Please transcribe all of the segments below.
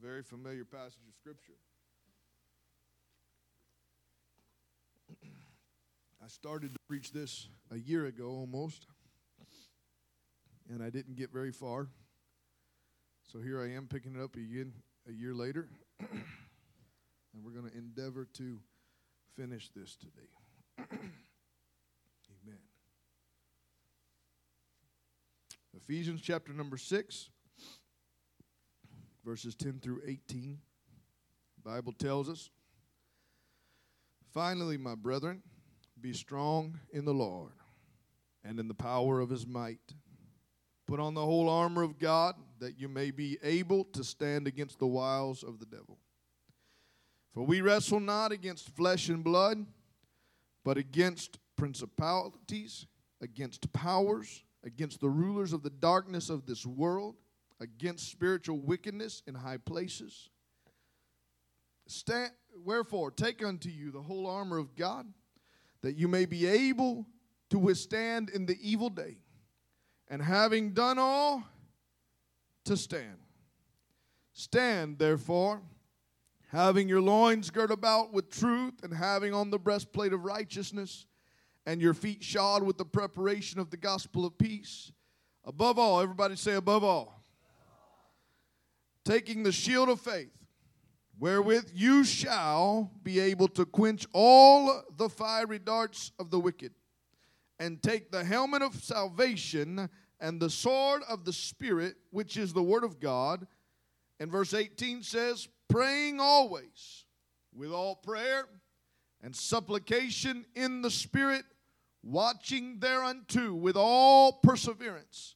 Very familiar passage of Scripture. I started to preach this a year ago almost, and I didn't get very far. So here I am picking it up again a year later, and we're going to endeavor to finish this today. Amen. Ephesians chapter number 6 verses 10 through 18. The Bible tells us, Finally, my brethren, be strong in the Lord and in the power of his might. Put on the whole armor of God that you may be able to stand against the wiles of the devil. For we wrestle not against flesh and blood, but against principalities, against powers, against the rulers of the darkness of this world against spiritual wickedness in high places. Stand, wherefore, take unto you the whole armor of God, that you may be able to withstand in the evil day, and having done all, to stand. Stand, therefore, having your loins girt about with truth, and having on the breastplate of righteousness, and your feet shod with the preparation of the gospel of peace. Above all, everybody say, above all taking the shield of faith, wherewith you shall be able to quench all the fiery darts of the wicked, and take the helmet of salvation and the sword of the Spirit, which is the Word of God. And verse 18 says, praying always with all prayer and supplication in the Spirit, watching thereunto with all perseverance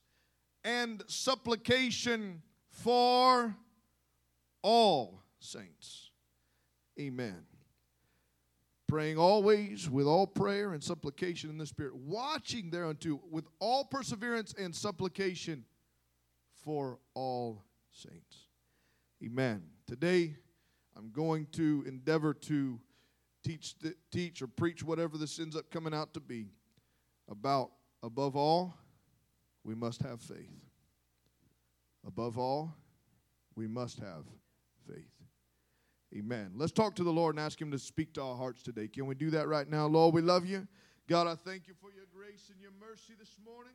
and supplication for all saints. Amen. Praying always with all prayer and supplication in the Spirit, watching thereunto with all perseverance and supplication for all saints. Amen. Today, I'm going to endeavor to teach, teach or preach whatever this ends up coming out to be about, above all, we must have faith. Above all, we must have faith. Amen. Let's talk to the Lord and ask Him to speak to our hearts today. Can we do that right now? Lord, we love you. God, I thank you for your grace and your mercy this morning.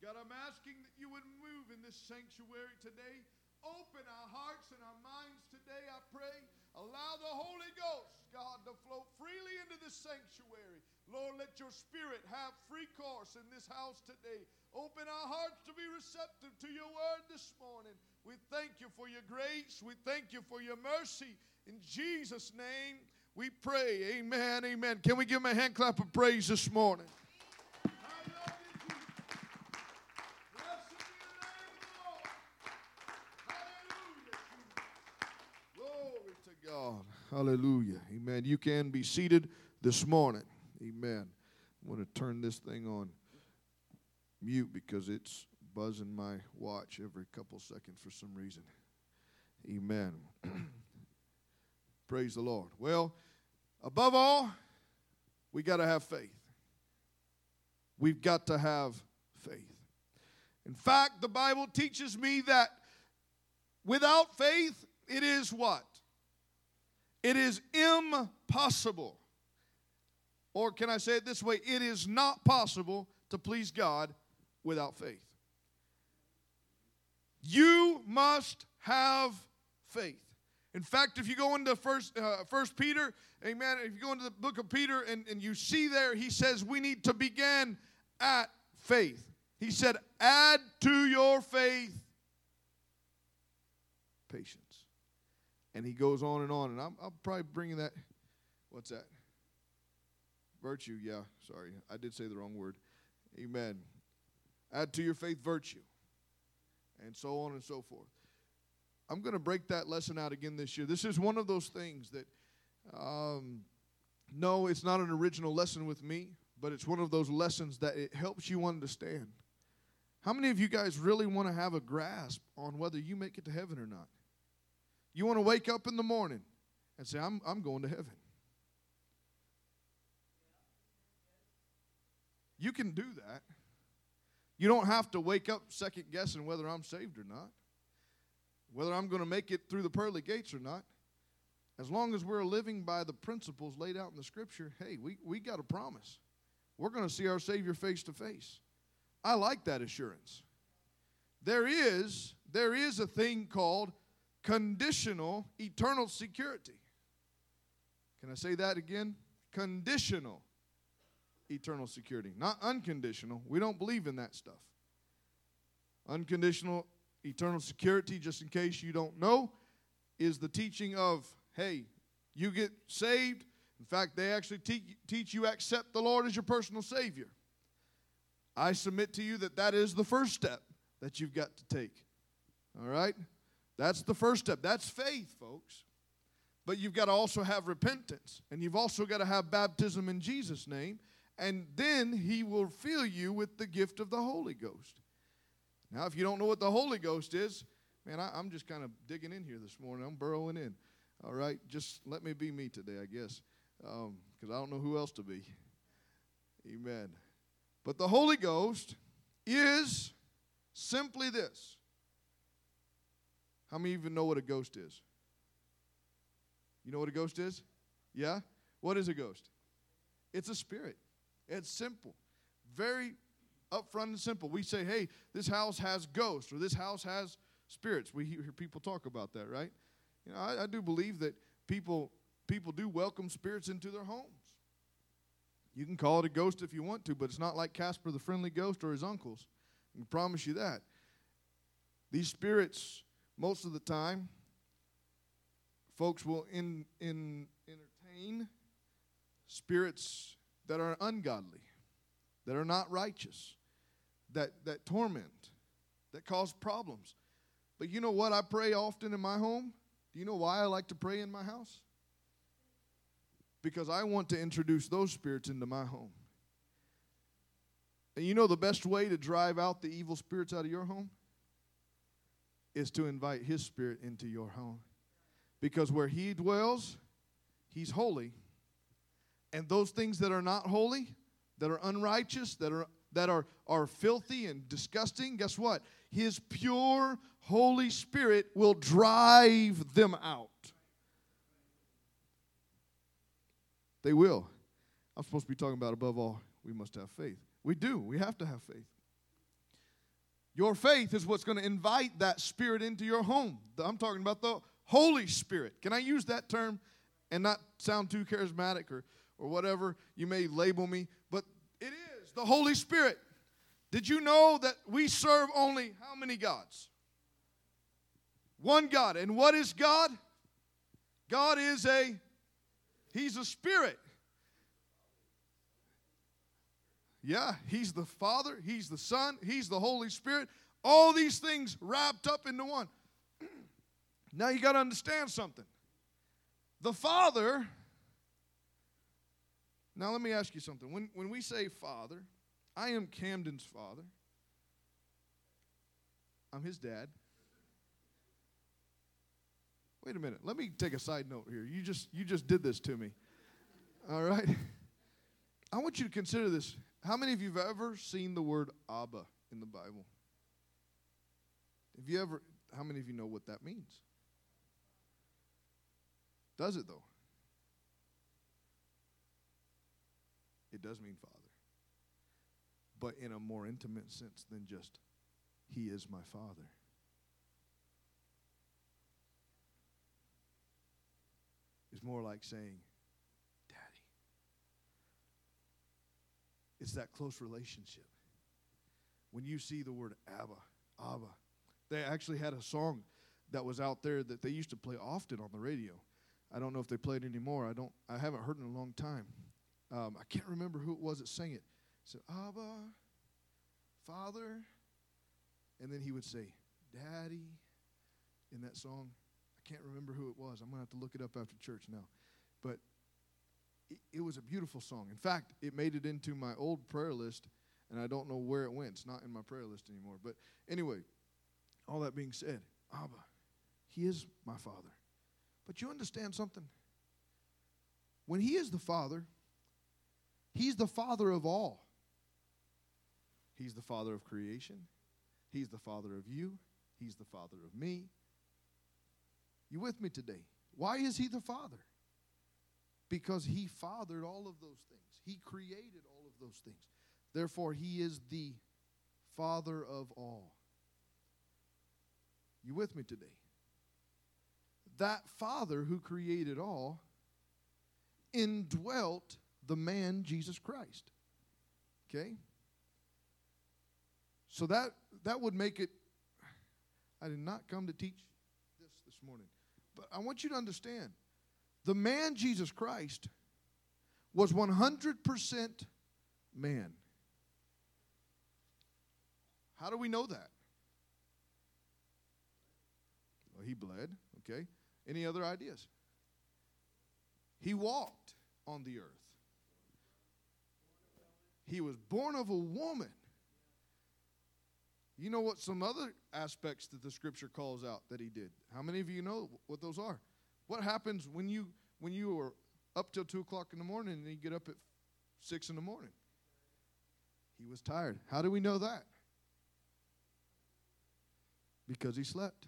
God, I'm asking that you would move in this sanctuary today. Open our hearts and our minds today, I pray. Allow the Holy Ghost, God, to flow freely into this sanctuary. Lord, let your spirit have free course in this house today. Open our hearts to be receptive to your word this morning. We thank you for your grace. We thank you for your mercy. In Jesus' name, we pray. Amen. Amen. Can we give him a hand clap of praise this morning? Hallelujah. Amen. You can be seated this morning. Amen. I'm going to turn this thing on mute because it's buzzing my watch every couple seconds for some reason. Amen. Praise the Lord. Well, above all, we got to have faith. We've got to have faith. In fact, the Bible teaches me that without faith, it is what? It is impossible. Or can I say it this way? It is not possible to please God without faith. You must have faith. In fact, if you go into First, uh, First Peter, Amen. If you go into the book of Peter and, and you see there, he says we need to begin at faith. He said, "Add to your faith patience." And he goes on and on. And I'm, I'm probably bringing that. What's that? Virtue, yeah, sorry. I did say the wrong word. Amen. Add to your faith virtue. And so on and so forth. I'm going to break that lesson out again this year. This is one of those things that, um, no, it's not an original lesson with me, but it's one of those lessons that it helps you understand. How many of you guys really want to have a grasp on whether you make it to heaven or not? You want to wake up in the morning and say, I'm, I'm going to heaven. You can do that. You don't have to wake up second guessing whether I'm saved or not. whether I'm going to make it through the pearly gates or not, as long as we're living by the principles laid out in the scripture, hey, we, we got a promise. We're going to see our Savior face to face. I like that assurance. There is, there is a thing called conditional eternal security. Can I say that again? Conditional eternal security, not unconditional. We don't believe in that stuff. Unconditional eternal security, just in case you don't know, is the teaching of hey, you get saved. In fact, they actually te- teach you accept the Lord as your personal Savior. I submit to you that that is the first step that you've got to take. All right? That's the first step. That's faith, folks. But you've got to also have repentance, and you've also got to have baptism in Jesus' name, and then He will fill you with the gift of the Holy Ghost. Now, if you don't know what the Holy Ghost is, man, I, am just kind of digging in here this morning. I'm burrowing in. All right, just let me be me today, I guess, because um, I don't know who else to be. Amen. But the Holy Ghost is simply this. How many even know what a ghost is? You know what a ghost is? Yeah? What is a ghost? It's a spirit. It's simple. Very upfront and simple. We say, hey, this house has ghosts or this house has spirits. We hear people talk about that, right? You know, I, I do believe that people people do welcome spirits into their homes. You can call it a ghost if you want to, but it's not like Casper the Friendly Ghost or his uncles. I can promise you that. These spirits, most of the time, folks will in, in, entertain spirits that are ungodly, that are not righteous, that, that torment, that cause problems. But you know what I pray often in my home? Do you know why I like to pray in my house? Because I want to introduce those spirits into my home. And you know the best way to drive out the evil spirits out of your home? Is to invite His Spirit into your home. Because where He dwells, He's holy. And those things that are not holy, that are unrighteous, that are that are, are filthy and disgusting, guess what? His pure Holy Spirit will drive them out. They will. I'm supposed to be talking about above all, we must have faith. We do. We have to have faith. Your faith is what's going to invite that spirit into your home. I'm talking about the Holy Spirit. Can I use that term and not sound too charismatic or, or whatever you may label me? But it is the Holy Spirit. Did you know that we serve only how many gods? One God. And what is God? God is a He's a spirit. Yeah, He's the Father, He's the Son, He's the Holy Spirit. All these things wrapped up into one. now you got to understand something. The Father, now let me ask you something. When, when we say Father, I am Camden's father. I'm his dad. Wait a minute. Let me take a side note here. You just you just did this to me. All right. I want you to consider this. How many of you have ever seen the word Abba in the Bible? Have you ever how many of you know what that means? Does it though? It does mean father but in a more intimate sense than just, He is my Father. It's more like saying, It's that close relationship. When you see the word Abba, Abba, they actually had a song that was out there that they used to play often on the radio. I don't know if they play it anymore. I don't. I haven't heard it in a long time. Um, I can't remember who it was that sang it said, Abba, Father. And then he would say, Daddy, in that song. I can't remember who it was. I'm going to have to look it up after church now. But it, was a beautiful song. In fact, it made it into my old prayer list, and I don't know where it went. It's not in my prayer list anymore. But anyway, all that being said, Abba, He is my Father. But you understand something? When He is the Father, He's the Father of all. He's the father of creation. He's the father of you. He's the father of me. You with me today? Why is he the Father? Because he fathered all of those things, he created all of those things. Therefore, he is the Father of all. You with me today? That Father who created all indwelt the man Jesus Christ. Okay? So that that would make it I did not come to teach this this morning. But I want you to understand the man Jesus Christ was 100% man. How do we know that? Well, he bled, okay? Any other ideas? He walked on the earth. He was born of a woman. You know what some other aspects that the scripture calls out that he did? How many of you know what those are? What happens when you when you are up till two o'clock in the morning and you get up at six in the morning? He was tired. How do we know that? Because he slept.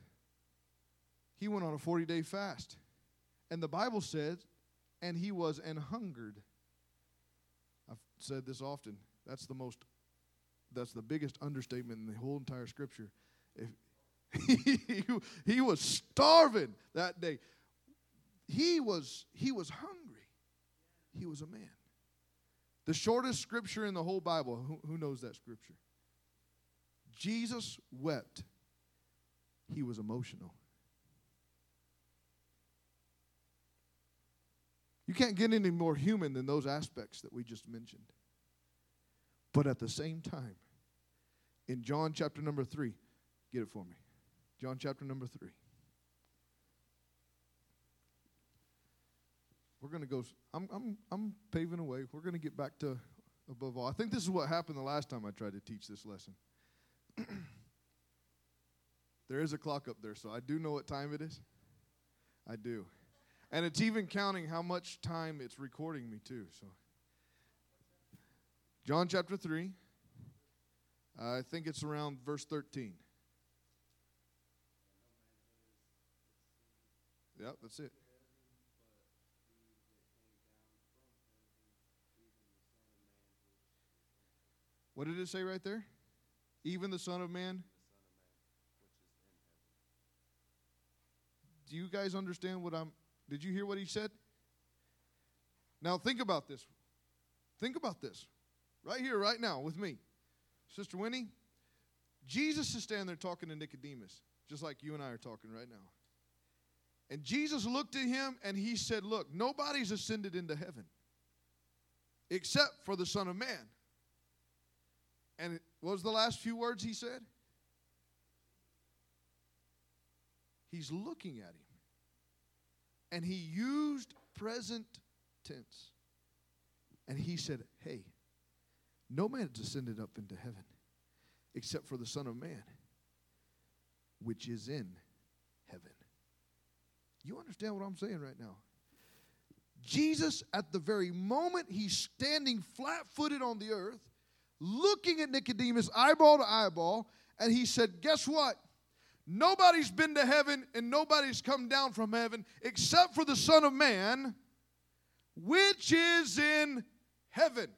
He went on a 40 day fast. And the Bible says, and he was an hungered. I've said this often. That's the most that's the biggest understatement in the whole entire scripture. If he, he was starving that day. He was he was hungry. He was a man. The shortest scripture in the whole Bible. Who, who knows that scripture? Jesus wept. He was emotional. You can't get any more human than those aspects that we just mentioned. But at the same time, in John chapter number 3, get it for me. John chapter number 3. We're going to go, I'm, I'm, I'm paving a way. We're going to get back to above all. I think this is what happened the last time I tried to teach this lesson. there is a clock up there, so I do know what time it is. I do. And it's even counting how much time it's recording me, too. So, John chapter 3. Uh, I think it's around verse 13. Yep, that's it. What did it say right there? Even the Son of Man? Do you guys understand what I'm. Did you hear what he said? Now think about this. Think about this. Right here, right now, with me. Sister Winnie, Jesus is standing there talking to Nicodemus, just like you and I are talking right now. And Jesus looked at him and he said, Look, nobody's ascended into heaven except for the Son of Man. And what was the last few words he said? He's looking at him. And he used present tense. And he said, Hey, no man has ascended up into heaven except for the Son of Man, which is in heaven. You understand what I'm saying right now? Jesus, at the very moment he's standing flat footed on the earth, looking at Nicodemus eyeball to eyeball, and he said, Guess what? Nobody's been to heaven and nobody's come down from heaven except for the Son of Man, which is in heaven.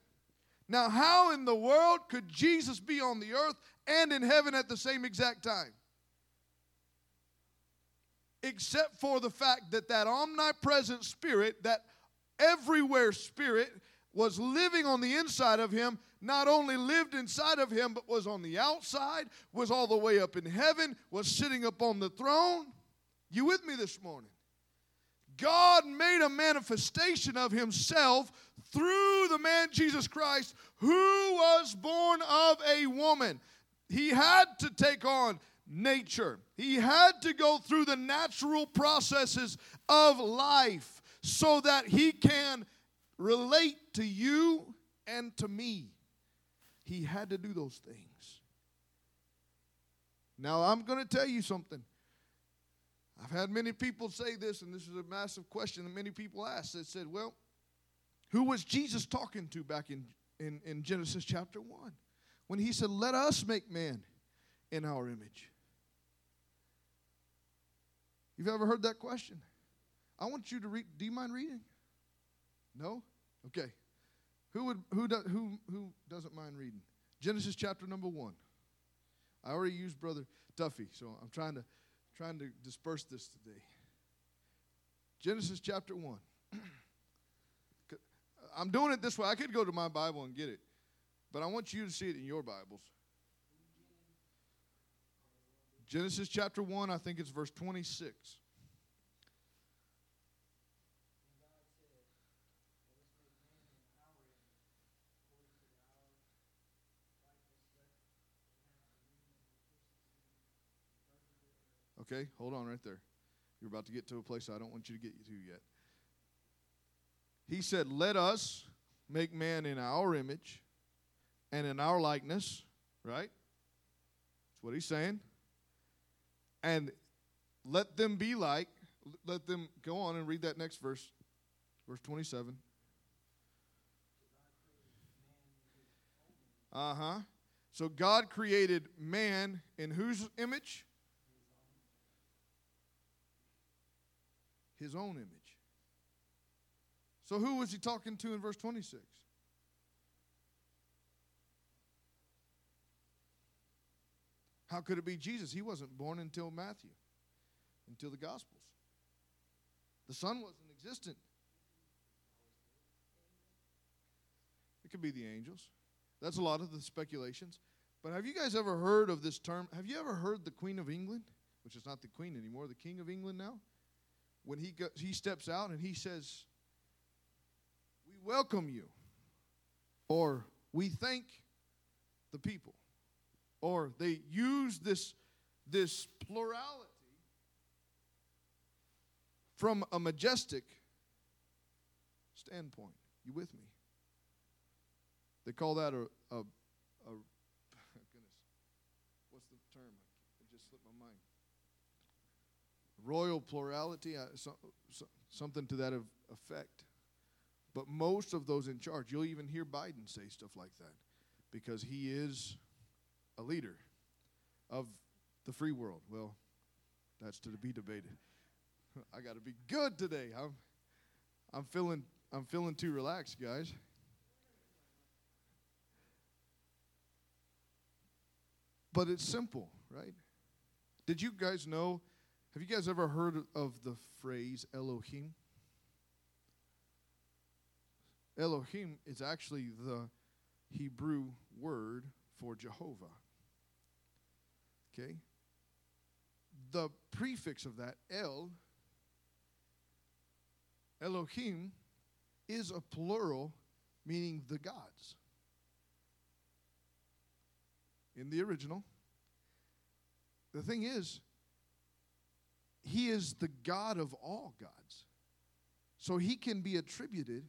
Now, how in the world could Jesus be on the earth and in heaven at the same exact time? Except for the fact that that omnipresent spirit, that everywhere spirit, was living on the inside of him, not only lived inside of him, but was on the outside, was all the way up in heaven, was sitting up on the throne. You with me this morning? God made a manifestation of himself through the man Jesus Christ, who was born of a woman. He had to take on nature, he had to go through the natural processes of life so that he can relate to you and to me. He had to do those things. Now, I'm going to tell you something. I've had many people say this, and this is a massive question that many people ask. They said, Well, who was Jesus talking to back in, in, in Genesis chapter 1? When he said, Let us make man in our image. You've ever heard that question? I want you to read. Do you mind reading? No? Okay. Who would who do, who who doesn't mind reading? Genesis chapter number 1. I already used brother Duffy, so I'm trying to trying to disperse this today. Genesis chapter 1. I'm doing it this way. I could go to my Bible and get it, but I want you to see it in your Bibles. Genesis chapter 1, I think it's verse 26. Okay, hold on right there. You're about to get to a place I don't want you to get to yet. He said, Let us make man in our image and in our likeness, right? That's what he's saying. And let them be like, let them go on and read that next verse, verse 27. Uh huh. So God created man in whose image? His own image. So who was he talking to in verse 26? How could it be Jesus? He wasn't born until Matthew, until the Gospels. The Son wasn't existent. It could be the angels. That's a lot of the speculations. But have you guys ever heard of this term? Have you ever heard the Queen of England, which is not the Queen anymore, the King of England now? When he, go, he steps out and he says, We welcome you, or we thank the people or they use this, this plurality from a majestic standpoint. You with me? They call that a, goodness, what's the term? It just slipped my mind. Royal plurality, uh, so, so, something to that effect. But most of those in charge, you'll even hear Biden say stuff like that because he is a leader of the free world? Well, that's to be debated. I got to be good today. I'm, I'm feeling, I'm feeling too relaxed, guys. But it's simple, right? Did you guys know? Have you guys ever heard of the phrase Elohim? Elohim is actually the Hebrew word for Jehovah. Okay? The prefix of that, El, Elohim, is a plural meaning the gods. In the original. The thing is, he is the God of all gods. So he can be attributed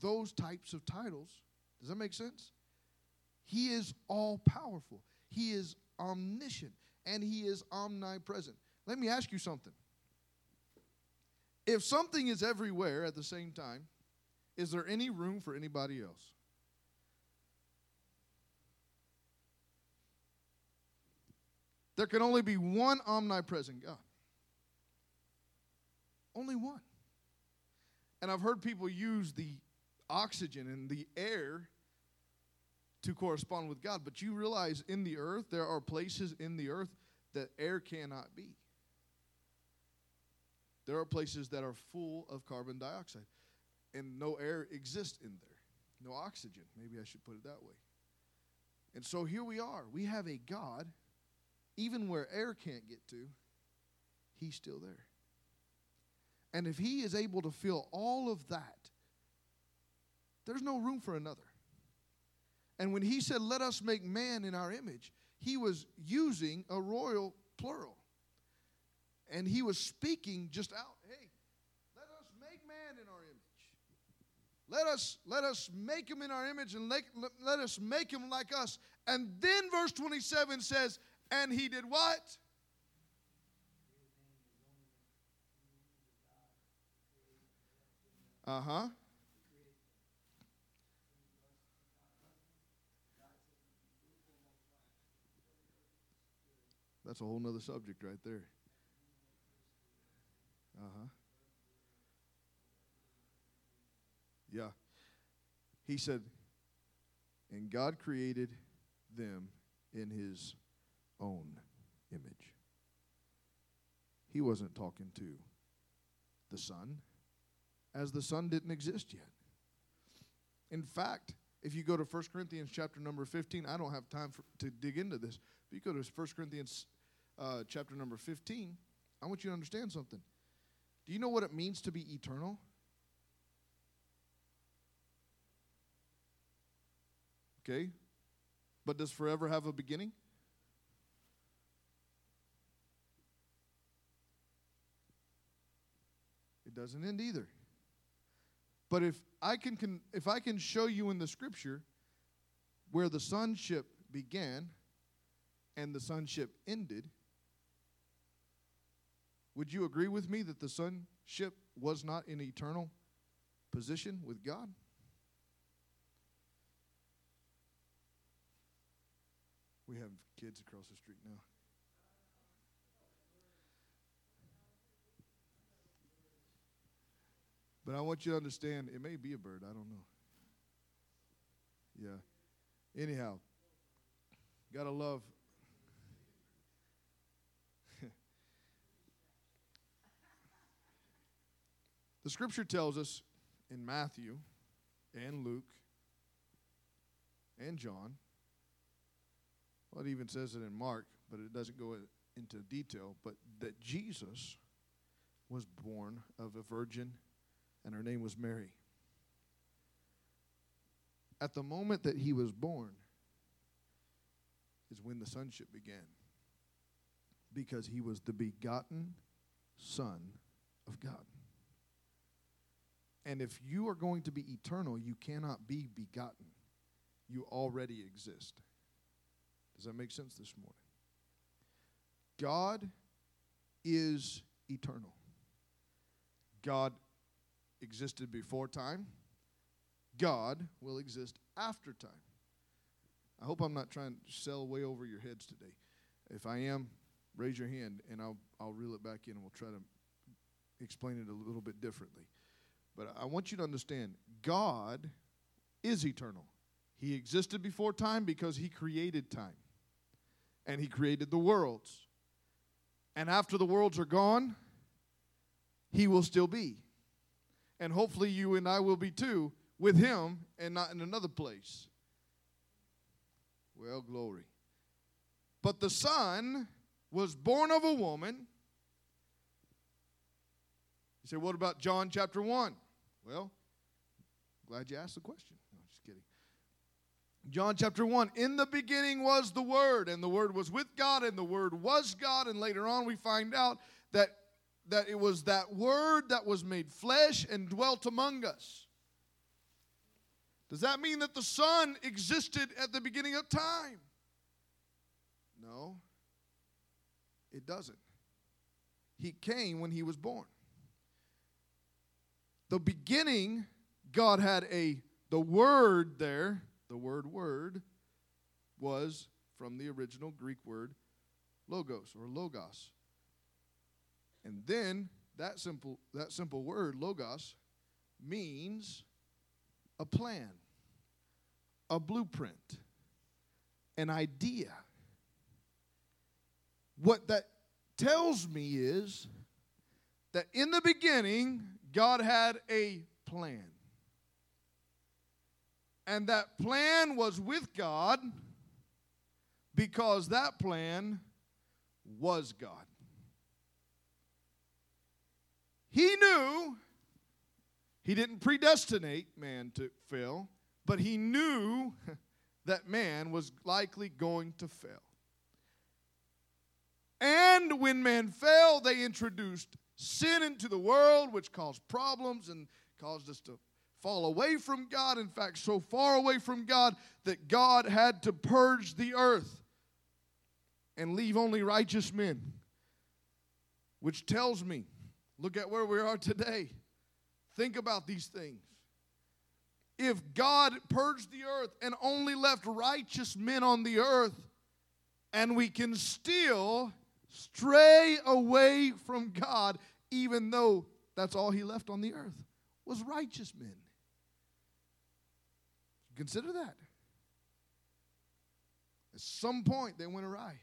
those types of titles. Does that make sense? He is all powerful. He is omniscient and He is omnipresent. Let me ask you something. If something is everywhere at the same time, is there any room for anybody else? There can only be one omnipresent God. Only one. And I've heard people use the oxygen and the air to correspond with God. But you realize in the earth, there are places in the earth that air cannot be. There are places that are full of carbon dioxide, and no air exists in there, no oxygen. Maybe I should put it that way. And so here we are. We have a God, even where air can't get to, He's still there. And if He is able to fill all of that, there's no room for another. And when he said, Let us make man in our image, he was using a royal plural. And he was speaking just out, hey, let us make man in our image. Let us, let us make him in our image and let, let, let us make him like us. And then verse 27 says, And he did what? Uh huh. That's a whole nother subject right there. Uh huh. Yeah. He said, and God created them in his own image. He wasn't talking to the Son, as the Son didn't exist yet. In fact, if you go to 1 Corinthians chapter number 15, I don't have time for, to dig into this, but you go to 1 Corinthians uh, chapter number 15, I want you to understand something. Do you know what it means to be eternal? Okay? But does forever have a beginning? It doesn't end either. But if I can, can if I can show you in the scripture where the sonship began and the sonship ended, would you agree with me that the sonship was not in eternal position with God? We have kids across the street now. But I want you to understand it may be a bird, I don't know. Yeah. Anyhow, got to love. the scripture tells us in Matthew and Luke and John, well, it even says it in Mark, but it doesn't go into detail, but that Jesus was born of a virgin and her name was Mary. At the moment that he was born is when the sonship began. Because he was the begotten Son of God. And if you are going to be eternal, you cannot be begotten. You already exist. Does that make sense this morning? God is eternal. God existed before time, God will exist after time. I hope I'm not trying to sell way over your heads today. If I am, raise your hand and I'll, I'll reel it back in and we'll try to explain it a little bit differently. But I want you to understand God is eternal. He existed before time because He created time and He created the worlds. And after the worlds are gone, He will still be and hopefully you and I will be too, with him and not in another place. Well, glory. But the Son was born of a woman. You say, what about John chapter 1? Well, glad you asked the question. No, just kidding. John chapter 1 In the beginning was the Word, and the Word was with God, and the Word was God. And later on, we find out that that it was that word that was made flesh and dwelt among us. Does that mean that the Son existed at the beginning of time? No, it doesn't. He came when he was born. The beginning, God had a, the word there, the word word, was from the original Greek word logos or logos. And then that simple, that simple word, logos, means a plan, a blueprint, an idea. What that tells me is that in the beginning, God had a plan. And that plan was with God because that plan was God. He knew he didn't predestinate man to fail, but he knew that man was likely going to fail. And when man fell, they introduced sin into the world, which caused problems and caused us to fall away from God. In fact, so far away from God that God had to purge the earth and leave only righteous men, which tells me Look at where we are today. Think about these things. If God purged the earth and only left righteous men on the earth, and we can still stray away from God even though that's all he left on the earth was righteous men. Consider that. At some point, they went awry.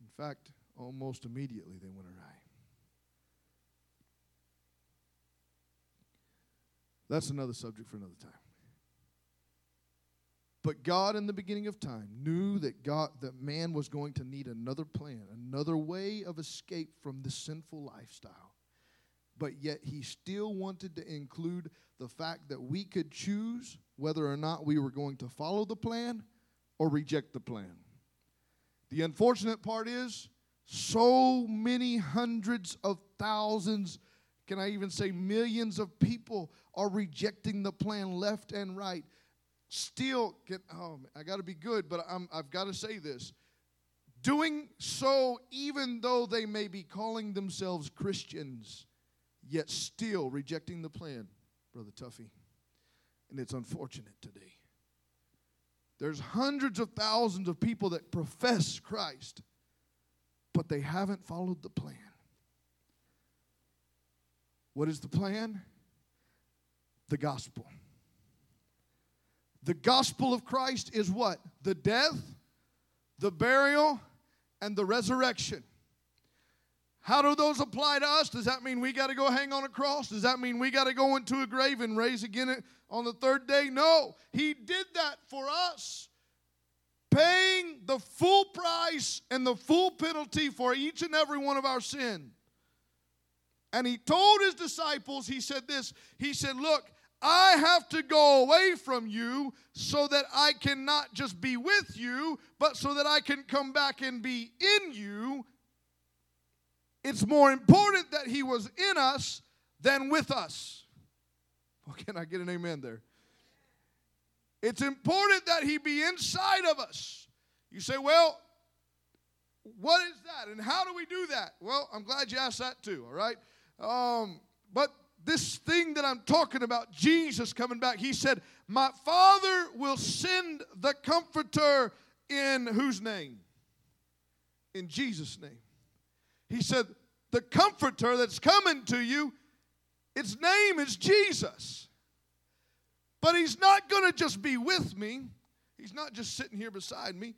In fact, almost immediately, they went awry. That's another subject for another time. But God in the beginning of time knew that God that man was going to need another plan, another way of escape from this sinful lifestyle. But yet he still wanted to include the fact that we could choose whether or not we were going to follow the plan or reject the plan. The unfortunate part is so many hundreds of thousands, can I even say millions of people are rejecting the plan left and right. Still, get, oh, I got to be good, but I'm, I've got to say this. Doing so, even though they may be calling themselves Christians, yet still rejecting the plan, Brother Tuffy. And it's unfortunate today. There's hundreds of thousands of people that profess Christ, but they haven't followed the plan. What is the plan? The gospel. The gospel of Christ is what? The death, the burial, and the resurrection. How do those apply to us? Does that mean we got to go hang on a cross? Does that mean we got to go into a grave and raise again on the third day? No. He did that for us, paying the full price and the full penalty for each and every one of our sin. And he told his disciples, he said this, he said, Look, I have to go away from you so that I cannot just be with you, but so that I can come back and be in you it's more important that he was in us than with us. Well, can I get an amen there? It's important that he be inside of us. You say, well, what is that? And how do we do that? Well, I'm glad you asked that too, all right? Um, but this thing that I'm talking about, Jesus coming back, he said, My Father will send the Comforter in whose name? In Jesus' name. He said, The comforter that's coming to you, its name is Jesus. But he's not going to just be with me, he's not just sitting here beside me,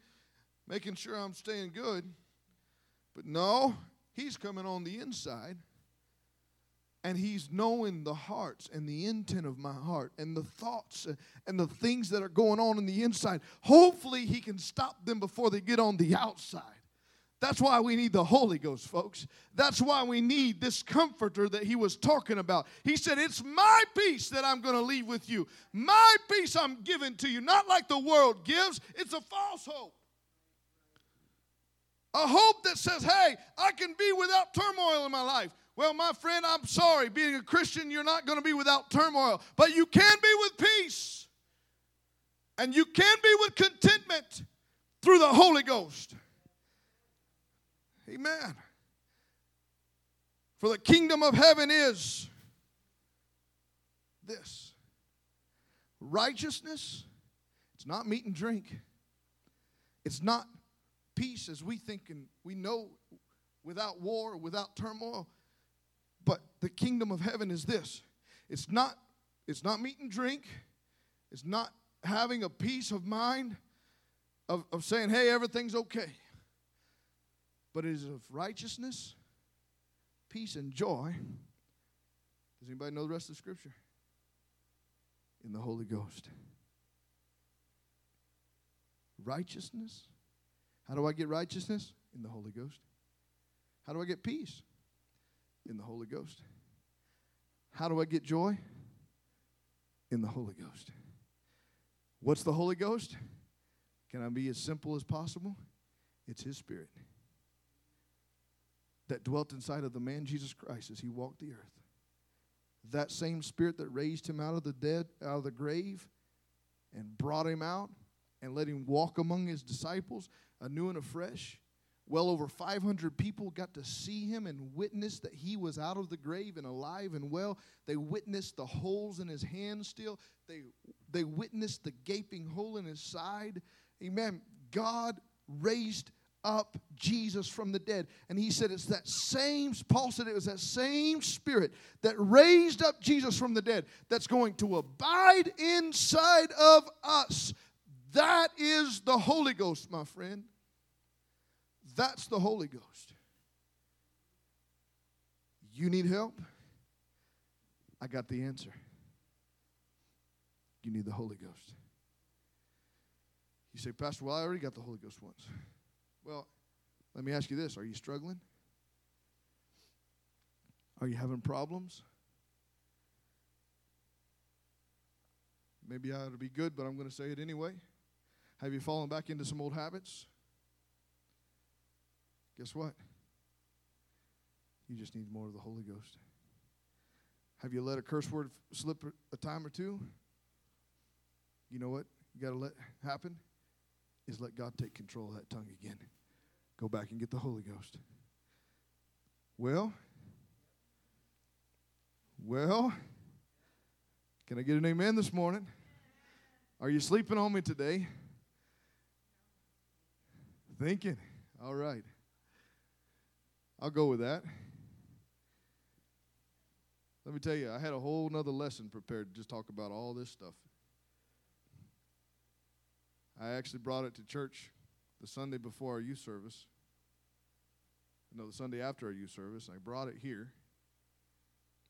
making sure I'm staying good. But no, he's coming on the inside. And he's knowing the hearts and the intent of my heart and the thoughts and the things that are going on in the inside. Hopefully, he can stop them before they get on the outside. That's why we need the Holy Ghost, folks. That's why we need this comforter that he was talking about. He said, It's my peace that I'm going to leave with you. My peace I'm giving to you, not like the world gives. It's a false hope. A hope that says, Hey, I can be without turmoil in my life. Well, my friend, I'm sorry. Being a Christian, you're not going to be without turmoil, but you can be with peace. And you can be with contentment through the Holy Ghost. Amen. For the kingdom of heaven is this righteousness. It's not meat and drink. It's not peace as we think and we know without war, without turmoil. The kingdom of heaven is this. It's not it's not meat and drink. It's not having a peace of mind of, of saying, hey, everything's okay but it is of righteousness, peace, and joy. Does anybody know the rest of the scripture? In the Holy Ghost. Righteousness. How do I get righteousness? In the Holy Ghost. How do I get peace? In the Holy Ghost. How do I get joy? In the Holy Ghost. What's the Holy Ghost? Can I be as simple as possible? It's His Spirit that dwelt inside of the man Jesus Christ as he walked the earth. That same spirit that raised him out of the dead, out of the grave, and brought him out and let him walk among his disciples anew and afresh. Well over 500 people got to see him and witness that he was out of the grave and alive and well. They witnessed the holes in his hands still. They, they witnessed the gaping hole in his side. Amen. God raised up Jesus from the dead. And he said it's that same, Paul said it was that same spirit that raised up Jesus from the dead that's going to abide inside of us. That is the Holy Ghost, my friend. That's the Holy Ghost. You need help? I got the answer. You need the Holy Ghost. You say, Pastor, well, I already got the Holy Ghost once. Well, let me ask you this Are you struggling? Are you having problems? Maybe I ought to be good, but I'm going to say it anyway. Have you fallen back into some old habits? Guess what? You just need more of the Holy Ghost. Have you let a curse word slip a time or two? You know what you got to let happen? Is let God take control of that tongue again. Go back and get the Holy Ghost. Well, well, can I get an amen this morning? Are you sleeping on me today? Thinking. All right. I'll go with that. Let me tell you, I had a whole nother lesson prepared to just talk about all this stuff. I actually brought it to church the Sunday before our youth service. No, the Sunday after our youth service. I brought it here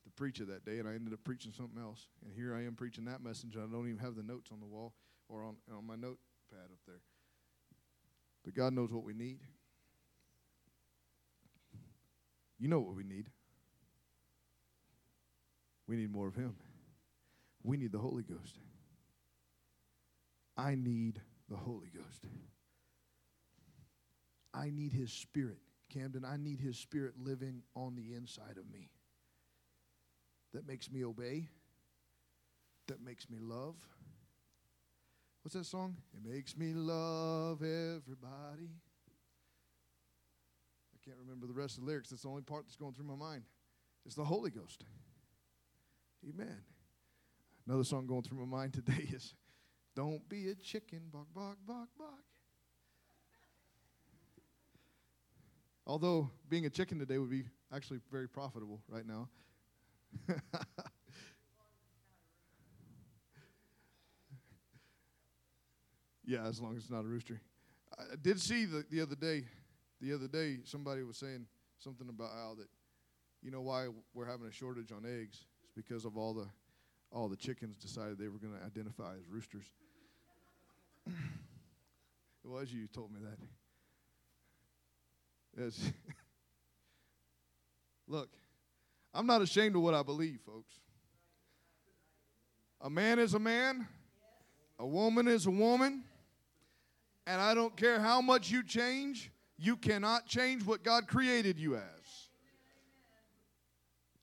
to preach it that day, and I ended up preaching something else. And here I am preaching that message. I don't even have the notes on the wall or on, on my notepad up there. But God knows what we need. You know what we need. We need more of Him. We need the Holy Ghost. I need the Holy Ghost. I need His Spirit. Camden, I need His Spirit living on the inside of me. That makes me obey, that makes me love. What's that song? It makes me love everybody. Can't remember the rest of the lyrics. That's the only part that's going through my mind. It's the Holy Ghost. Amen. Another song going through my mind today is Don't Be a Chicken, Bok, Bok, Bok, Bok. Although being a chicken today would be actually very profitable right now. yeah, as long as it's not a rooster. I did see the, the other day, the other day, somebody was saying something about how that, you know, why we're having a shortage on eggs. It's because of all the, all the chickens decided they were going to identify as roosters. it was you who told me that. Yes. Look, I'm not ashamed of what I believe, folks. A man is a man, a woman is a woman, and I don't care how much you change, you cannot change what God created you as.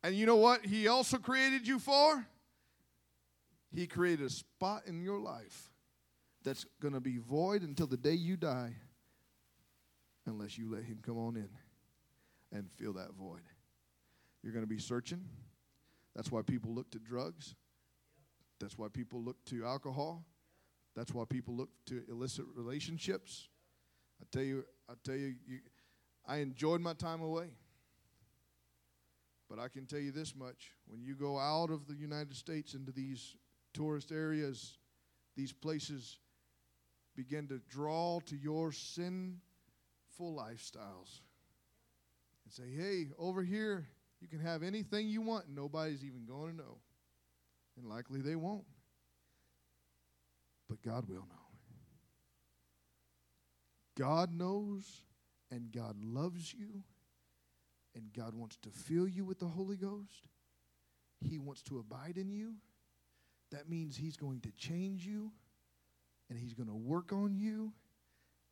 And you know what He also created you for? He created a spot in your life that's going to be void until the day you die unless you let Him come on in and fill that void. You're going to be searching. That's why people look to drugs. That's why people look to alcohol. That's why people look to illicit relationships. I tell you, I tell you, you I enjoyed my time away. But I can tell you this much when you go out of the United States into these tourist areas, these places begin to draw to your sinful lifestyles and say, hey, over here, you can have anything you want, and nobody's even going to know. And likely they won't. But God will know. God knows, and God loves you, and God wants to fill you with the Holy Ghost. He wants to abide in you. That means He's going to change you, and He's going to work on you,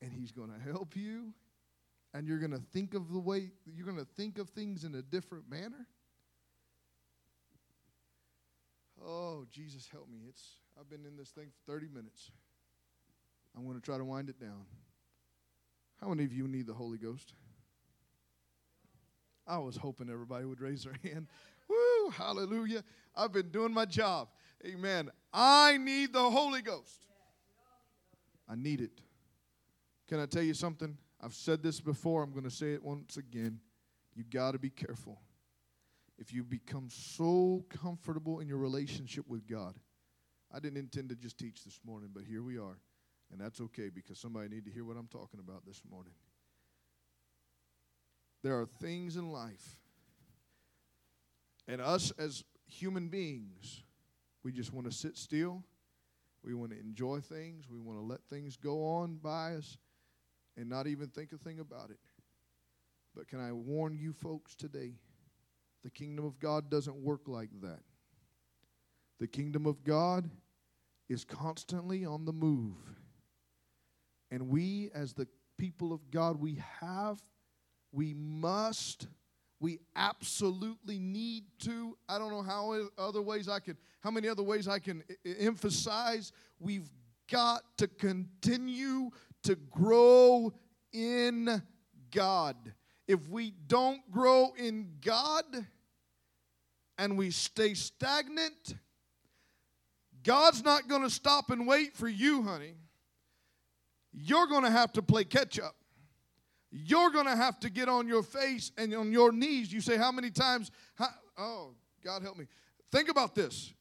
and He's going to help you and you're going to think of the way you're going to think of things in a different manner oh jesus help me it's i've been in this thing for 30 minutes i'm going to try to wind it down how many of you need the holy ghost? I was hoping everybody would raise their hand. Woo hallelujah. I've been doing my job. Amen. I need the holy ghost. I need it. Can i tell you something? I've said this before, I'm going to say it once again. You got to be careful. If you become so comfortable in your relationship with God, I didn't intend to just teach this morning, but here we are. And that's okay because somebody need to hear what I'm talking about this morning. There are things in life, and us as human beings, we just want to sit still. We want to enjoy things. We want to let things go on by us and not even think a thing about it. But can I warn you folks today? The kingdom of God doesn't work like that. The kingdom of God is constantly on the move. And we, as the people of God, we have, we must, we absolutely need to. I don't know how other ways I can, how many other ways I can emphasize. We've got to continue to grow in God. If we don't grow in God and we stay stagnant, God's not going to stop and wait for you, honey you're going to have to play catch up. You're going to have to get on your face and on your knees. You say, How many times? How, oh, God help me. Think about this.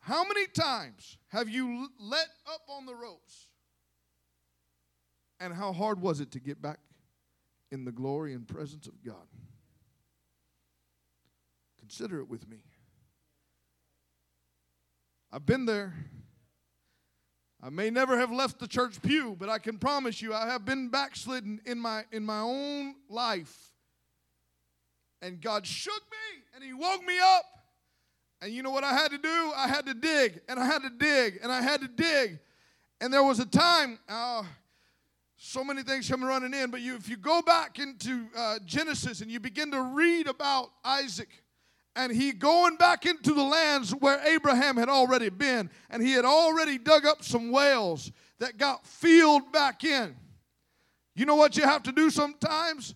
How many times have you let up on the ropes? And how hard was it to get back in the glory and presence of God? Consider it with me. I've been there. I may never have left the church pew, but I can promise you I have been backslidden in my in my own life. And God shook me and he woke me up. And you know what I had to do? I had to dig and I had to dig and I had to dig. And there was a time, uh, so many things coming running in, but you, if you go back into uh, Genesis and you begin to read about Isaac, and he going back into the lands where Abraham had already been, and he had already dug up some wells that got filled back in. You know what you have to do sometimes?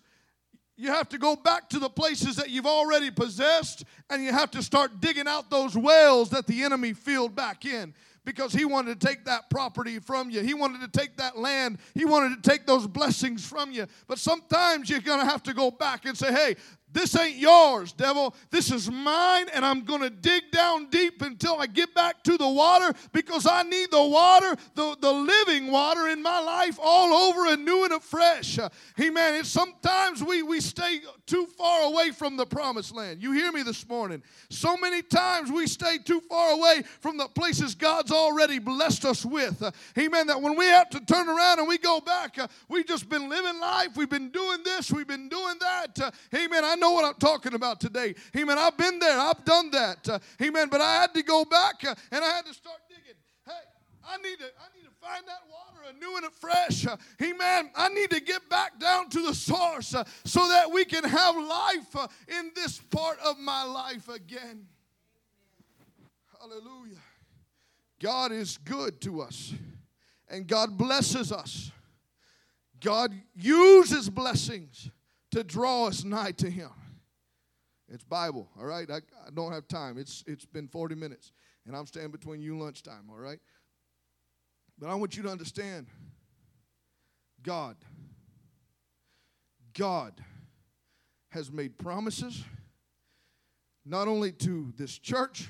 You have to go back to the places that you've already possessed, and you have to start digging out those wells that the enemy filled back in because he wanted to take that property from you. He wanted to take that land. He wanted to take those blessings from you. But sometimes you're going to have to go back and say, hey, this ain't yours, devil. This is mine, and I'm going to dig down deep until I get back to the water because I need the water, the, the living water in my life all over and new and afresh. Amen. It's sometimes we, we stay too far away from the promised land. You hear me this morning. So many times we stay too far away from the places God's already blessed us with. Amen. That when we have to turn around and we go back, uh, we've just been living life. We've been doing this. We've been doing that. Amen. I know know what I'm talking about today. Amen. I've been there. I've done that. Uh, amen. But I had to go back uh, and I had to start digging. Hey, I need to, I need to find that water anew and afresh. Uh, amen. I need to get back down to the source uh, so that we can have life uh, in this part of my life again. Hallelujah. God is good to us, and God blesses us. God uses blessings to draw us nigh to Him. It's Bible, all right? I, I don't have time. It's, it's been 40 minutes, and I'm standing between you lunchtime, all right? But I want you to understand God, God has made promises not only to this church.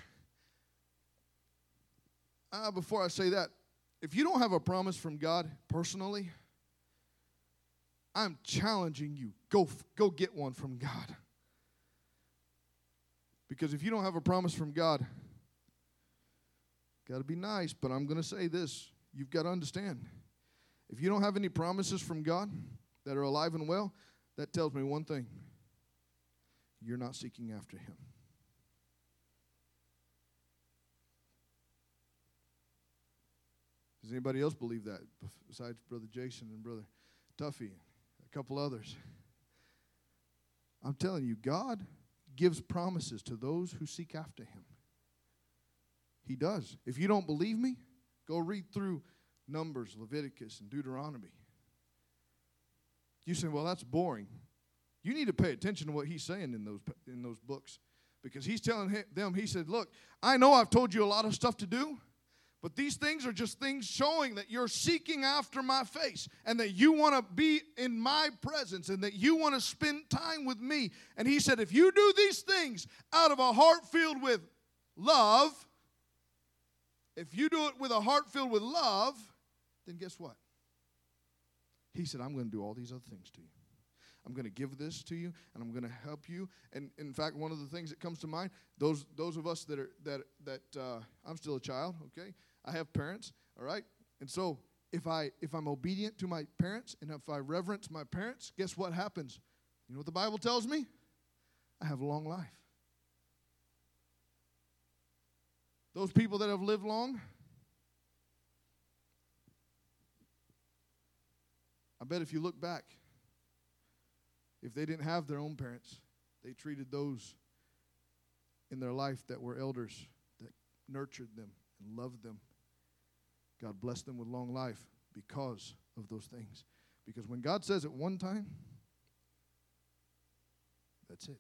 Uh, before I say that, if you don't have a promise from God personally, I'm challenging you. Go, go get one from God. Because if you don't have a promise from God, got to be nice, but I'm going to say this. You've got to understand. If you don't have any promises from God that are alive and well, that tells me one thing you're not seeking after Him. Does anybody else believe that besides Brother Jason and Brother Tuffy? Couple others. I'm telling you, God gives promises to those who seek after Him. He does. If you don't believe me, go read through Numbers, Leviticus, and Deuteronomy. You say, well, that's boring. You need to pay attention to what he's saying in those, in those books because he's telling them, he said, look, I know I've told you a lot of stuff to do, But these things are just things showing that you're seeking after my face and that you want to be in my presence and that you want to spend time with me. And he said, if you do these things out of a heart filled with love, if you do it with a heart filled with love, then guess what? He said, I'm going to do all these other things to you. I'm going to give this to you, and I'm going to help you. And in fact, one of the things that comes to mind, those those of us that are that that uh, I'm still a child. Okay, I have parents. All right, and so if I if I'm obedient to my parents and if I reverence my parents, guess what happens? You know what the Bible tells me? I have a long life. Those people that have lived long, I bet if you look back, if they didn't have their own parents, they treated those in their life that were elders, that nurtured them and loved them. God blessed them with long life because of those things. Because when God says it one time, that's it.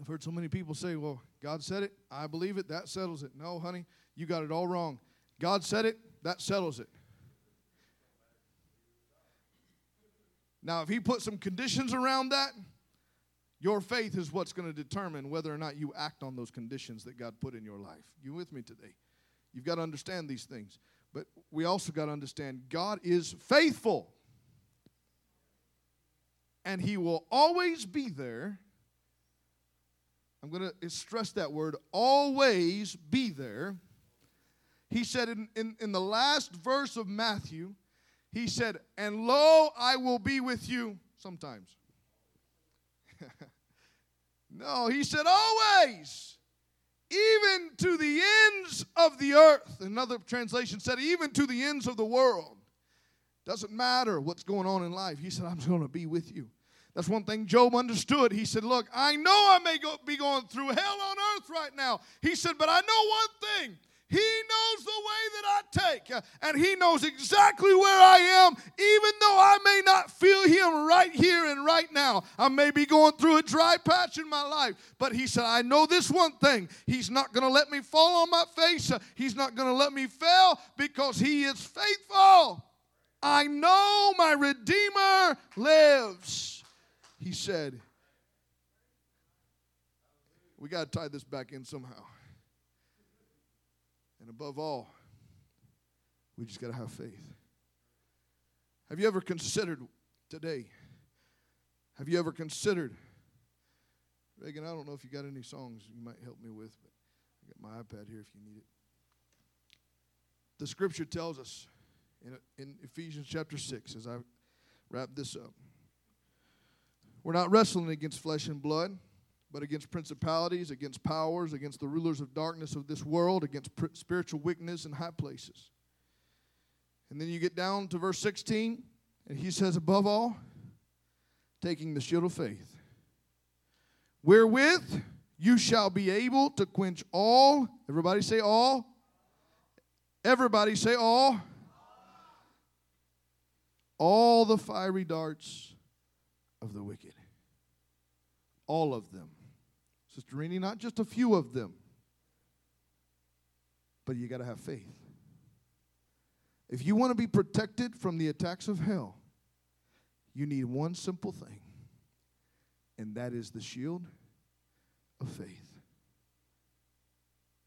I've heard so many people say, well, God said it, I believe it, that settles it. No, honey, you got it all wrong. God said it, that settles it. Now, if he put some conditions around that, your faith is what's going to determine whether or not you act on those conditions that God put in your life. You with me today? You've got to understand these things. But we also got to understand God is faithful. And he will always be there. I'm going to eh, stress that word always be there. He said in, in, in the last verse of Matthew, he said, And lo, I will be with you sometimes. no, he said, Always, even to the ends of the earth. Another translation said, Even to the ends of the world. Doesn't matter what's going on in life. He said, I'm going to be with you. That's one thing Job understood. He said, Look, I know I may go, be going through hell on earth right now. He said, But I know one thing he knows the way that I take, uh, and He knows exactly where I am, even though I may not feel Him right here and right now. I may be going through a dry patch in my life, but He said, I know this one thing. He's not going to let me fall on my face, uh, He's not going to let me fail because He is faithful. I know my Redeemer lives. He said, We got to tie this back in somehow. And above all, we just got to have faith. Have you ever considered today? Have you ever considered? Reagan, I don't know if you got any songs you might help me with, but I got my iPad here if you need it. The scripture tells us in, in Ephesians chapter 6, as I wrap this up, we're not wrestling against flesh and blood but against principalities, against powers, against the rulers of darkness of this world, against spiritual wickedness in high places. And then you get down to verse 16, and he says, above all, taking the shield of faith, wherewith you shall be able to quench all, everybody say all. Everybody say all. All the fiery darts of the wicked. All of them. Sister Rini, not just a few of them, but you got to have faith. If you want to be protected from the attacks of hell, you need one simple thing, and that is the shield of faith.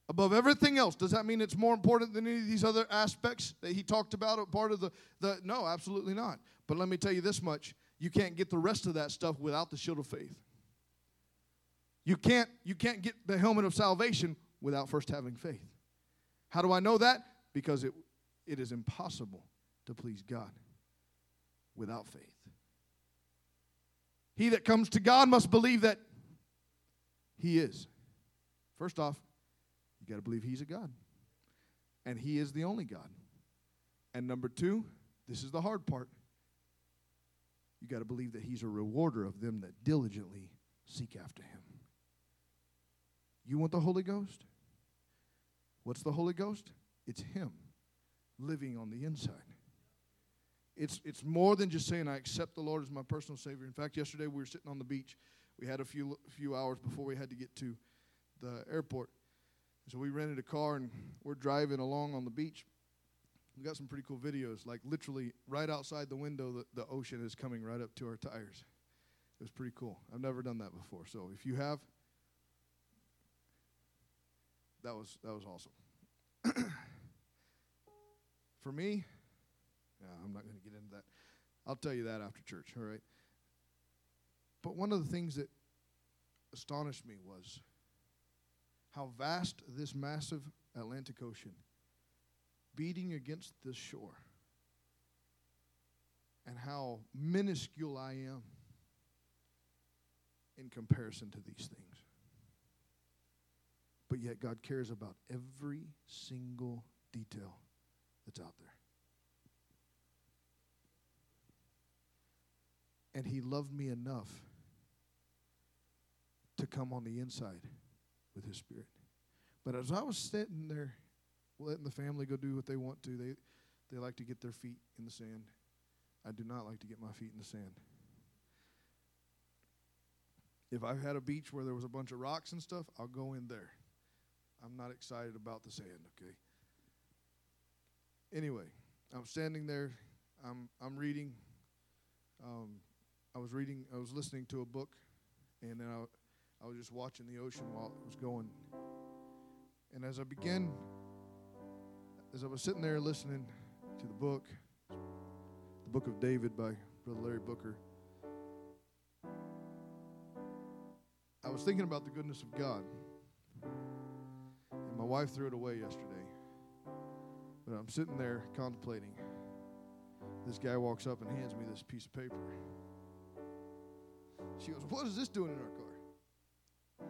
Above everything else, does that mean it's more important than any of these other aspects that he talked about? Part of the, the no, absolutely not. But let me tell you this much: you can't get the rest of that stuff without the shield of faith. You can't, you can't get the helmet of salvation without first having faith. How do I know that? Because it, it is impossible to please God without faith. He that comes to God must believe that He is. First off, you got to believe He's a God. And He is the only God. And number two, this is the hard part. You got to believe that He's a rewarder of them that diligently seek after Him. You want the Holy Ghost? What's the Holy Ghost? It's Him living on the inside. It's, it's more than just saying, I accept the Lord as my personal Savior. In fact, yesterday we were sitting on the beach. We had a few, few hours before we had to get to the airport. So we rented a car and we're driving along on the beach. We got some pretty cool videos. Like literally right outside the window, the, the ocean is coming right up to our tires. It was pretty cool. I've never done that before. So if you have, that was that was awesome. For me, yeah, I'm not going to get into that. I'll tell you that after church, all right? But one of the things that astonished me was how vast this massive Atlantic Ocean beating against this shore and how minuscule I am in comparison to these things. But yet, God cares about every single detail that's out there. And He loved me enough to come on the inside with His Spirit. But as I was sitting there, letting the family go do what they want to, they, they like to get their feet in the sand. I do not like to get my feet in the sand. If I had a beach where there was a bunch of rocks and stuff, I'll go in there. I'm not excited about the sand, okay? Anyway, I'm standing there. I'm I'm reading. Um, I was reading. I was listening to a book, and then I, I was just watching the ocean while it was going. And as I began, as I was sitting there listening to the book, the book of David by Brother Larry Booker, I was thinking about the goodness of God. Wife threw it away yesterday. But I'm sitting there contemplating. This guy walks up and hands me this piece of paper. She goes, What is this doing in our car?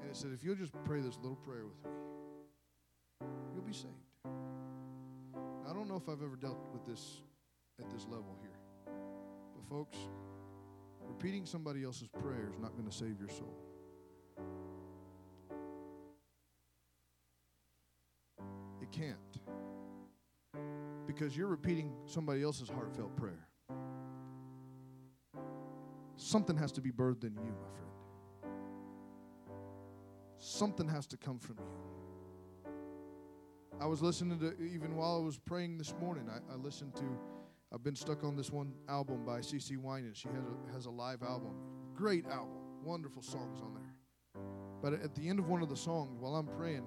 And it said, If you'll just pray this little prayer with me, you'll be saved. I don't know if I've ever dealt with this at this level here. But, folks, repeating somebody else's prayer is not going to save your soul. Can't. Because you're repeating somebody else's heartfelt prayer. Something has to be birthed in you, my friend. Something has to come from you. I was listening to, even while I was praying this morning, I, I listened to, I've been stuck on this one album by CeCe Winans. She has a, has a live album. Great album. Wonderful songs on there. But at the end of one of the songs, while I'm praying,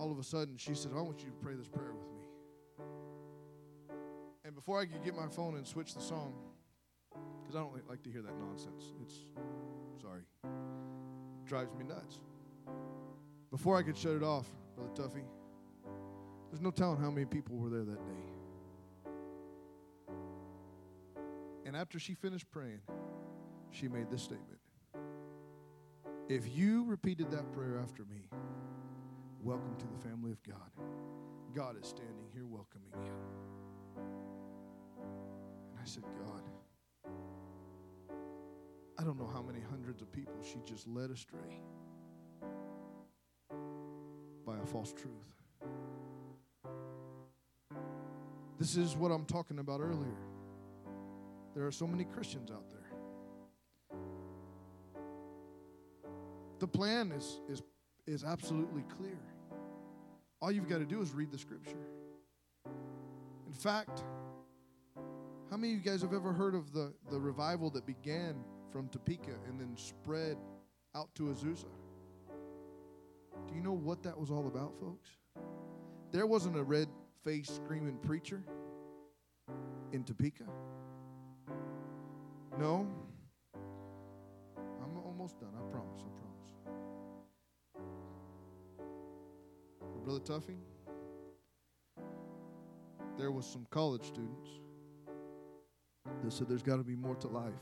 all of a sudden she said, I want you to pray this prayer with me. And before I could get my phone and switch the song, because I don't like to hear that nonsense, it's, sorry, it drives me nuts. Before I could shut it off, Brother Tuffy, there's no telling how many people were there that day. And after she finished praying, she made this statement If you repeated that prayer after me, Welcome to the family of God. God is standing here welcoming you. And I said, God, I don't know how many hundreds of people she just led astray by a false truth. This is what I'm talking about earlier. There are so many Christians out there. The plan is, is is absolutely clear. All you've got to do is read the scripture. In fact, how many of you guys have ever heard of the, the revival that began from Topeka and then spread out to Azusa? Do you know what that was all about, folks? There wasn't a red faced screaming preacher in Topeka. No. Brother Tuffy, there was some college students that said there's got to be more to life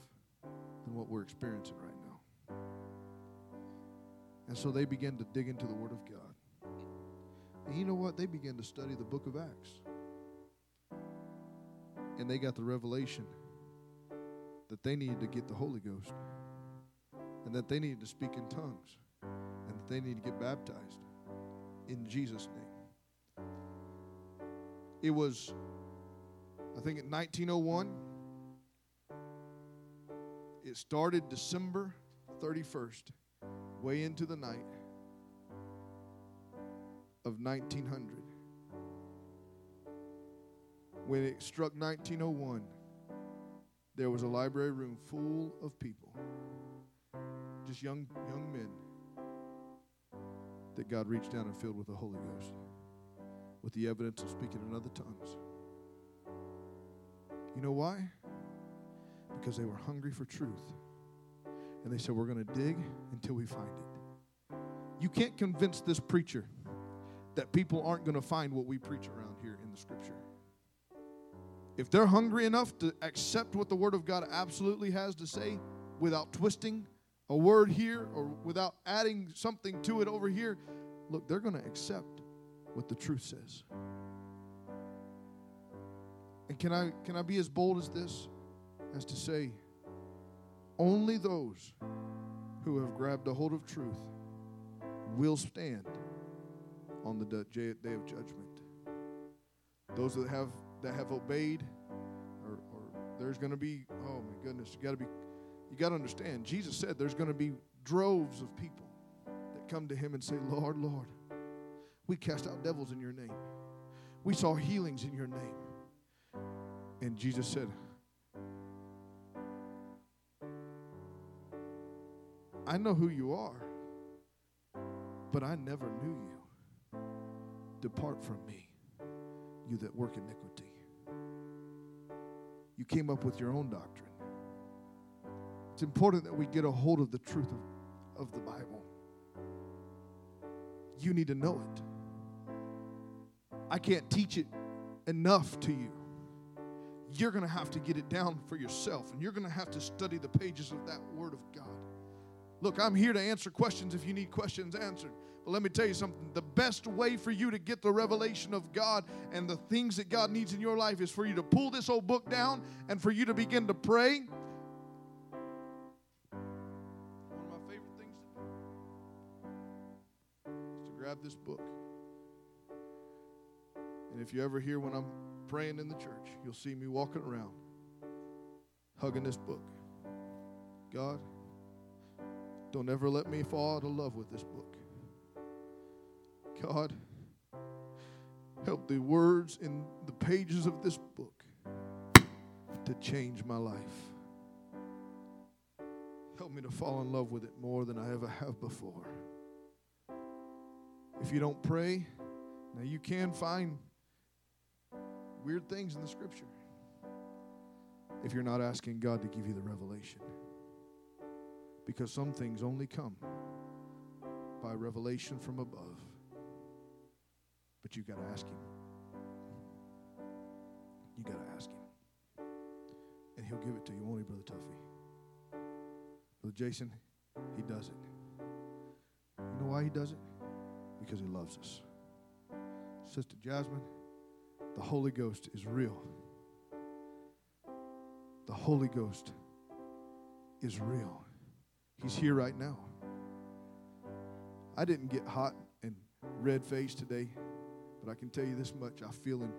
than what we're experiencing right now. And so they began to dig into the Word of God. And you know what? They began to study the book of Acts. And they got the revelation that they needed to get the Holy Ghost and that they needed to speak in tongues and that they needed to get baptized in Jesus' name. It was, I think, in 1901. It started December 31st, way into the night. of 1900. When it struck 1901, there was a library room full of people, just young young men that God reached down and filled with the Holy Ghost, with the evidence of speaking in other tongues. You know why? Because they were hungry for truth. And they said, We're going to dig until we find it. You can't convince this preacher that people aren't going to find what we preach around here in the scripture. If they're hungry enough to accept what the Word of God absolutely has to say without twisting a word here or without adding something to it over here, look, they're going to accept what the truth says. And can I can I be as bold as this as to say only those who have grabbed a hold of truth will stand on the day of judgment. Those that have that have obeyed, or, or there's going to be oh my goodness, you got to be you got to understand. Jesus said there's going to be droves of people that come to Him and say, Lord, Lord, we cast out devils in Your name. We saw healings in Your name. And Jesus said, I know who you are, but I never knew you. Depart from me, you that work iniquity. You came up with your own doctrine. It's important that we get a hold of the truth of, of the Bible. You need to know it. I can't teach it enough to you you're going to have to get it down for yourself and you're going to have to study the pages of that Word of God. Look, I'm here to answer questions if you need questions answered. But let me tell you something the best way for you to get the revelation of God and the things that God needs in your life is for you to pull this old book down and for you to begin to pray. Grab this book. And if you ever hear when I'm praying in the church, you'll see me walking around hugging this book. God, don't ever let me fall out of love with this book. God, help the words in the pages of this book to change my life. Help me to fall in love with it more than I ever have before. If you don't pray, now you can find weird things in the scripture if you're not asking God to give you the revelation. Because some things only come by revelation from above. But you've got to ask Him. You got to ask Him. And He'll give it to you, won't He, Brother Tuffy? Brother Jason, He does it. You know why He does it? Because He loves us. Sister Jasmine, the Holy Ghost is real. The Holy Ghost is real. He's here right now. I didn't get hot and red faced today, but I can tell you this much. I feel him.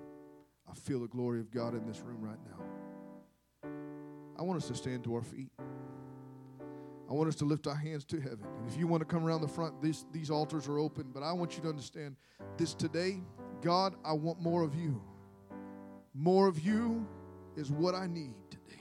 I feel the glory of God in this room right now. I want us to stand to our feet. I want us to lift our hands to heaven. And if you want to come around the front, these, these altars are open. But I want you to understand this today God, I want more of you. More of you is what I need today.